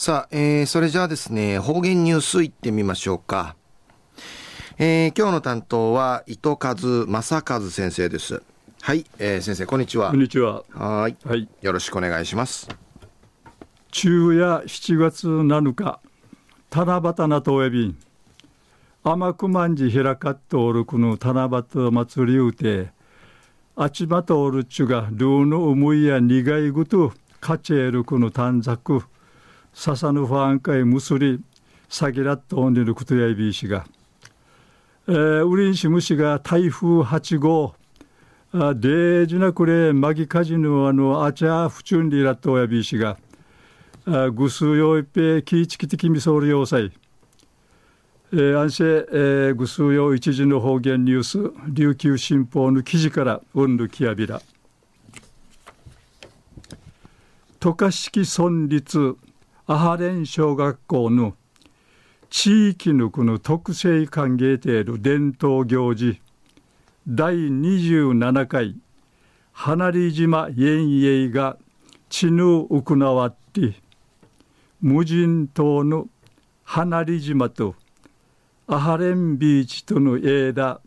さあ、えー、それじゃあですね、方言ニュースいってみましょうか。えー、今日の担当は、糸数正和先生です。はい、えー、先生、こんにちは。こんにちは。はい。はい。よろしくお願いします。昼夜7月7日、七夕なとおやびん。天久万事開かっとおるこの七夕祭りうて、あちまとおるっちゅが、ルーの思いや苦いぐと、かちえるこの短冊、ササヌファンカイムスリサギラットオンデルクトヤイビーシガ、ウリンシム氏が台風8号。デージナクレマギカジヌあのアチャーフチュンリラットオヤビーシガグスヨイペキーチキティキミソウル要塞。えー、安政、えー、愚数用一時の方言ニュース。琉球新報の記事からうんるきやびら渡嘉敷村立。アハレン小学校の地域のこの特性歓迎ている伝統行事第27回花里島遠泳が地ぬ行わって無人島の花里島とアハレンビーチとの間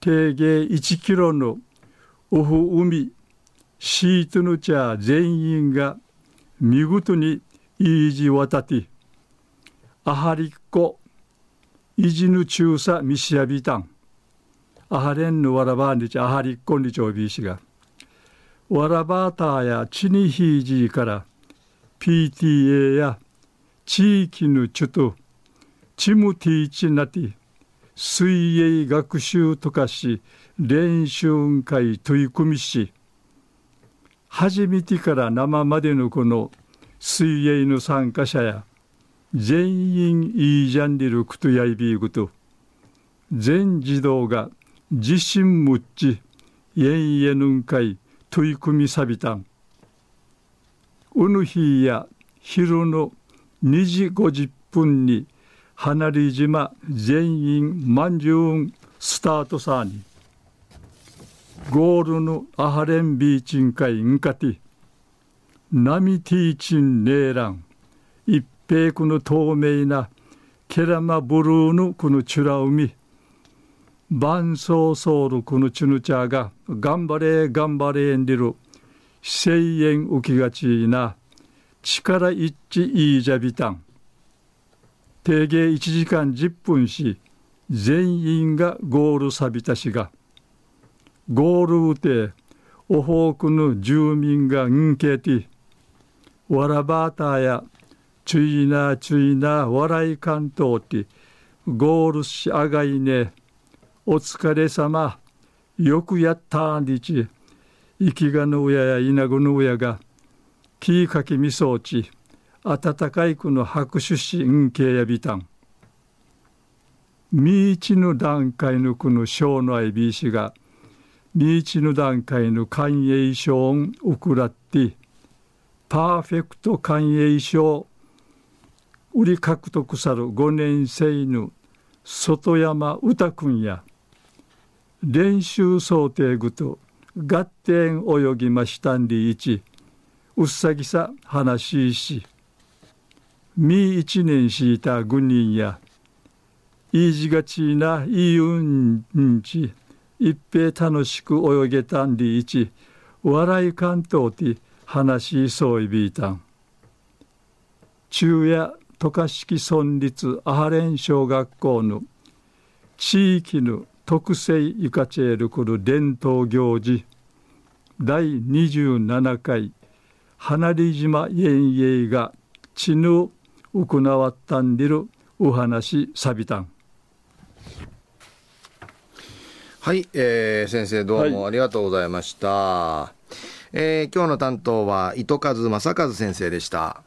定芸1キロのオフ海シートの茶全員が見事にいいじ渡ってあはりっこいじぬちゅうさみしやびたんあはれんぬわらばんにちあはりっこにちょうびしがわらばたやちにひいじから PTA や地域のちゅとチムティーチなて水泳学習とかし練習会取り組みし初めてから生までのこの水泳の参加者や全員いいジャンリルクトヤイビーグと全児童が自信むっちえんえぬんかい取り組みさびたん。うぬひや昼の2時50分に離れ島全員満んスタートさにゴールのアハレンビーチンカインカティナミティーチンネーラン。一平この透明なケラマブルーのこのチュラ海。伴奏ソウルこのチュヌチャーが頑張れ頑張れんでる声援浮きがちな力一致いいじゃびたん定芸1時間10分し全員がゴールさびたしが。ゴールうてオホークの住民がんけてわらばたやちゅいなちゅいな笑い関東ってゴールしあがいねお疲れさまよくやったんりち生きがの親や稲子の親がきいかきみそうち温かいくの拍手しんけやびたん。みいちの段階のこの小のあいびしがみいちの段階の寛永賞を送らってパーフェクト寛永賞売り獲得さる5年生の外山歌君や練習想定具と合点泳ぎましたんりいちうっさぎさ話ししみ一年しいた軍人やいいじがちないいうんち一平楽しく泳げたんりいち笑い関東て話しそういびいたん。昼夜渡嘉敷村立アハレン小学校の地域の特性ゆかちえるくる伝統行事第27回花里島遠泳が地ぬ行わったんでるお話さびたん。はい、えー、先生どうもありがとうございました、はい、えー、今日の担当は糸数正和先生でした。